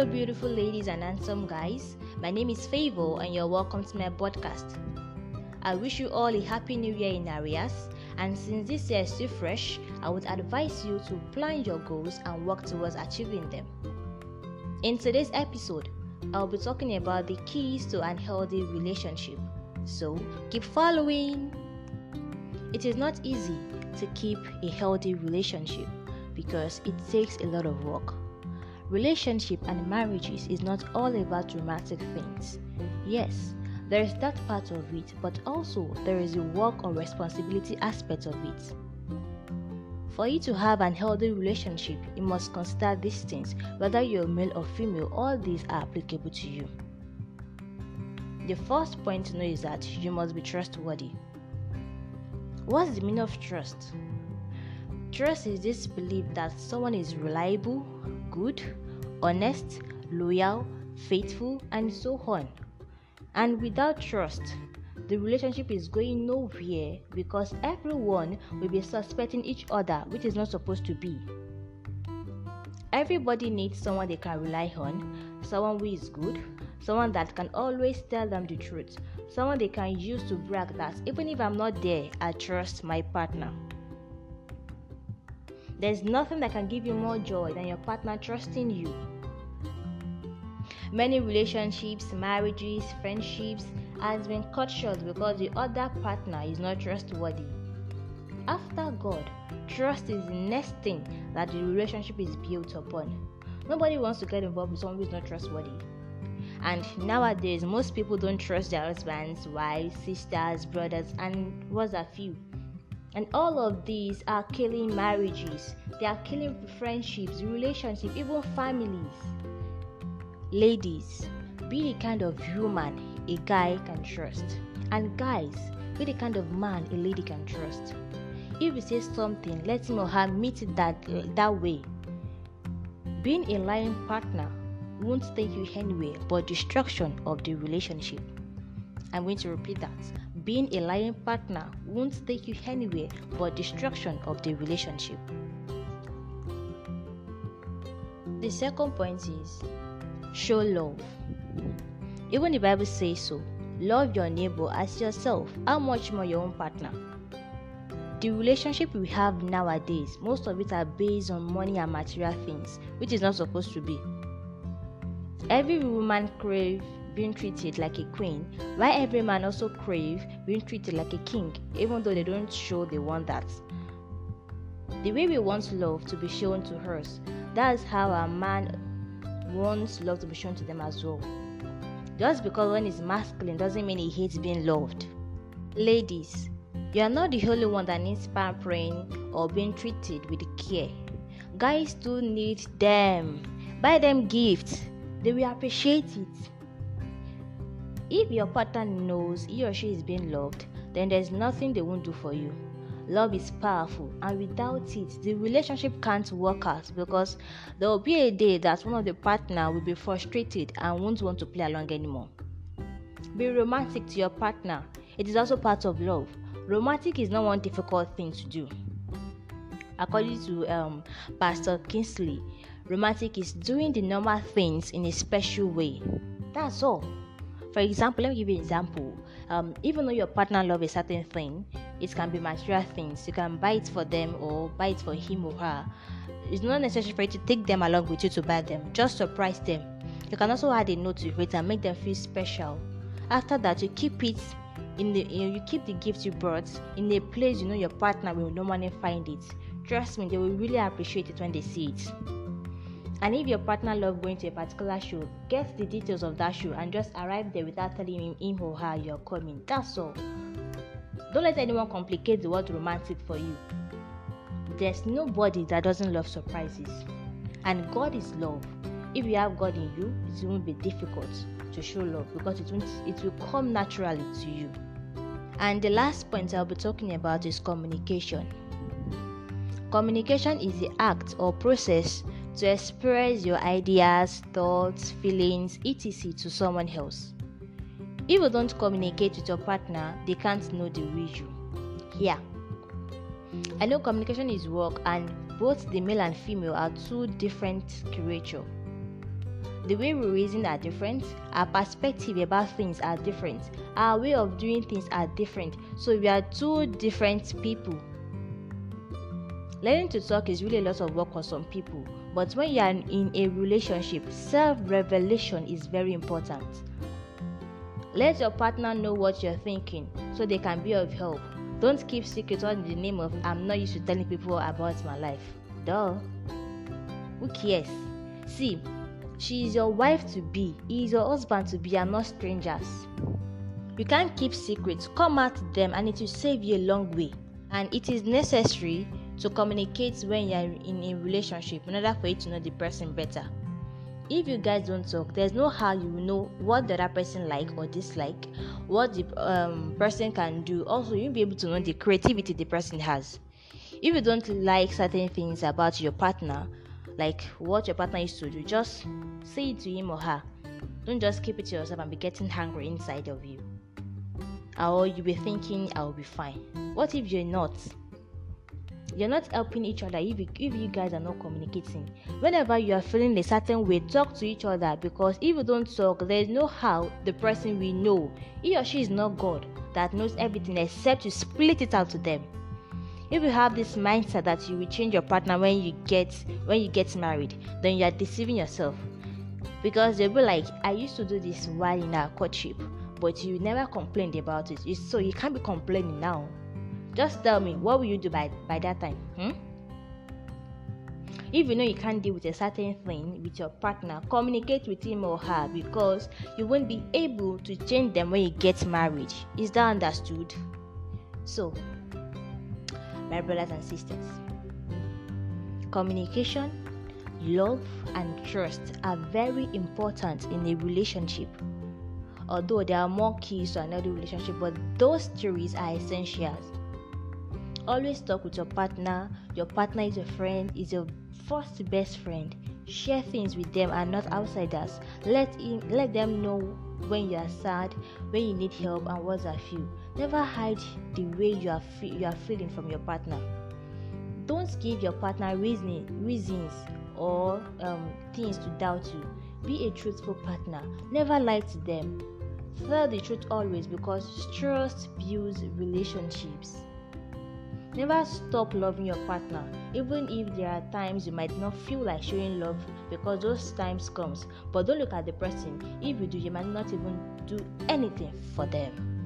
Hello, beautiful ladies and handsome guys. My name is Favor, and you're welcome to my podcast. I wish you all a happy new year in areas. And since this year is still fresh, I would advise you to plan your goals and work towards achieving them. In today's episode, I'll be talking about the keys to an healthy relationship. So keep following. It is not easy to keep a healthy relationship because it takes a lot of work. Relationship and marriages is not all about romantic things. Yes, there is that part of it, but also there is a work or responsibility aspect of it. For you to have an healthy relationship, you must consider these things, whether you're male or female, all these are applicable to you. The first point to know is that you must be trustworthy. What's the meaning of trust? Trust is this belief that someone is reliable, good, honest, loyal, faithful, and so on. And without trust, the relationship is going nowhere because everyone will be suspecting each other, which is not supposed to be. Everybody needs someone they can rely on, someone who is good, someone that can always tell them the truth, someone they can use to brag that even if I'm not there, I trust my partner. There's nothing that can give you more joy than your partner trusting you. Many relationships, marriages, friendships has been cut short because the other partner is not trustworthy. After God, trust is the next thing that the relationship is built upon. Nobody wants to get involved with someone who is not trustworthy. And nowadays, most people don't trust their husbands, wives, sisters, brothers, and what's a few. And all of these are killing marriages, they are killing friendships, relationships, even families. Ladies, be the kind of human a guy can trust. And guys, be the kind of man a lady can trust. If you say something, let him or her meet it that, uh, that way. Being a lying partner won't take you anywhere but destruction of the relationship. I'm going to repeat that being a lying partner won't take you anywhere but destruction of the relationship. The second point is show love. Even the Bible says so. Love your neighbor as yourself. How much more your own partner? The relationship we have nowadays, most of it are based on money and material things, which is not supposed to be. Every woman crave being treated like a queen, while every man also crave being treated like a king, even though they don't show they want that. The way we want love to be shown to us, that's how a man wants love to be shown to them as well. Just because one is masculine doesn't mean he hates being loved. Ladies, you are not the only one that needs pampering or being treated with care. Guys do need them. Buy them gifts. They will appreciate it. If your partner knows he or she is being loved, then there's nothing they won't do for you. Love is powerful, and without it, the relationship can't work out because there will be a day that one of the partner will be frustrated and won't want to play along anymore. Be romantic to your partner. It is also part of love. Romantic is not one difficult thing to do. According to um, Pastor Kingsley, romantic is doing the normal things in a special way. That's all. For example, let me give you an example. Um, even though your partner loves a certain thing, it can be material things. You can buy it for them or buy it for him or her. It's not necessary for you to take them along with you to buy them. Just surprise them. You can also add a note to it and make them feel special. After that, you keep it in the you keep the gift you brought in a place you know your partner will normally find it. Trust me, they will really appreciate it when they see it. And if your partner love going to a particular show, get the details of that show and just arrive there without telling him, him or her you're coming. That's all. Don't let anyone complicate the word romantic for you. There's nobody that doesn't love surprises. And God is love. If you have God in you, it won't be difficult to show love because it won't it will come naturally to you. And the last point I'll be talking about is communication. Communication is the act or process to express your ideas, thoughts, feelings, etc. to someone else. If you don't communicate with your partner, they can't know the real you. Yeah. I know communication is work and both the male and female are two different creatures. The way we reason are different, our perspective about things are different, our way of doing things are different. So we are two different people. Learning to talk is really a lot of work for some people, but when you are in a relationship, self revelation is very important. Let your partner know what you're thinking so they can be of help. Don't keep secrets in the name of I'm not used to telling people about my life. Duh. Who cares? See, she is your wife to be, he is your husband to be, and not strangers. You can't keep secrets, come at them, and it will save you a long way. And it is necessary to communicate when you are in a relationship. In order for you to know the person better. If you guys don't talk there's no how you will know what the other person like or dislike what the um, person can do. Also you'll be able to know the creativity the person has. If you don't like certain things about your partner like what your partner used to do just say it to him or her. Don't just keep it to yourself and be getting hungry inside of you. Or you'll be thinking i'll be fine. What if you're not you're not helping each other if you, if you guys are not communicating. Whenever you are feeling a certain way talk to each other because if you don't talk there's no how the person will know. He or she is not god that knows everything except to split it out to them. If you have this mindset that you will change your partner when you get when you get married then you are deceiving yourself. Because they'll be like i used to do this while in our courtship but you never complained about it. So you can't be complaining now just tell me, what will you do by, by that time? Hmm? If you know you can't deal with a certain thing with your partner, communicate with him or her because you won't be able to change them when you get married. Is that understood? So, my brothers and sisters, communication, love, and trust are very important in a relationship. Although there are more keys to another relationship, but those three are essentials always talk with your partner. Your partner is your friend is your first best friend. Share things with them and not outsiders. Let in let them know when you are sad when you need help and what are feel never hide the way you are fe- you are feeling from your partner. Don't give your partner reasoning reasons or um, things to doubt you. Be a truthful partner. Never lie to them. Tell the truth always because trust builds relationships Never stop loving your partner, even if there are times you might not feel like showing love because those times comes. But don't look at the person. If you do, you might not even do anything for them.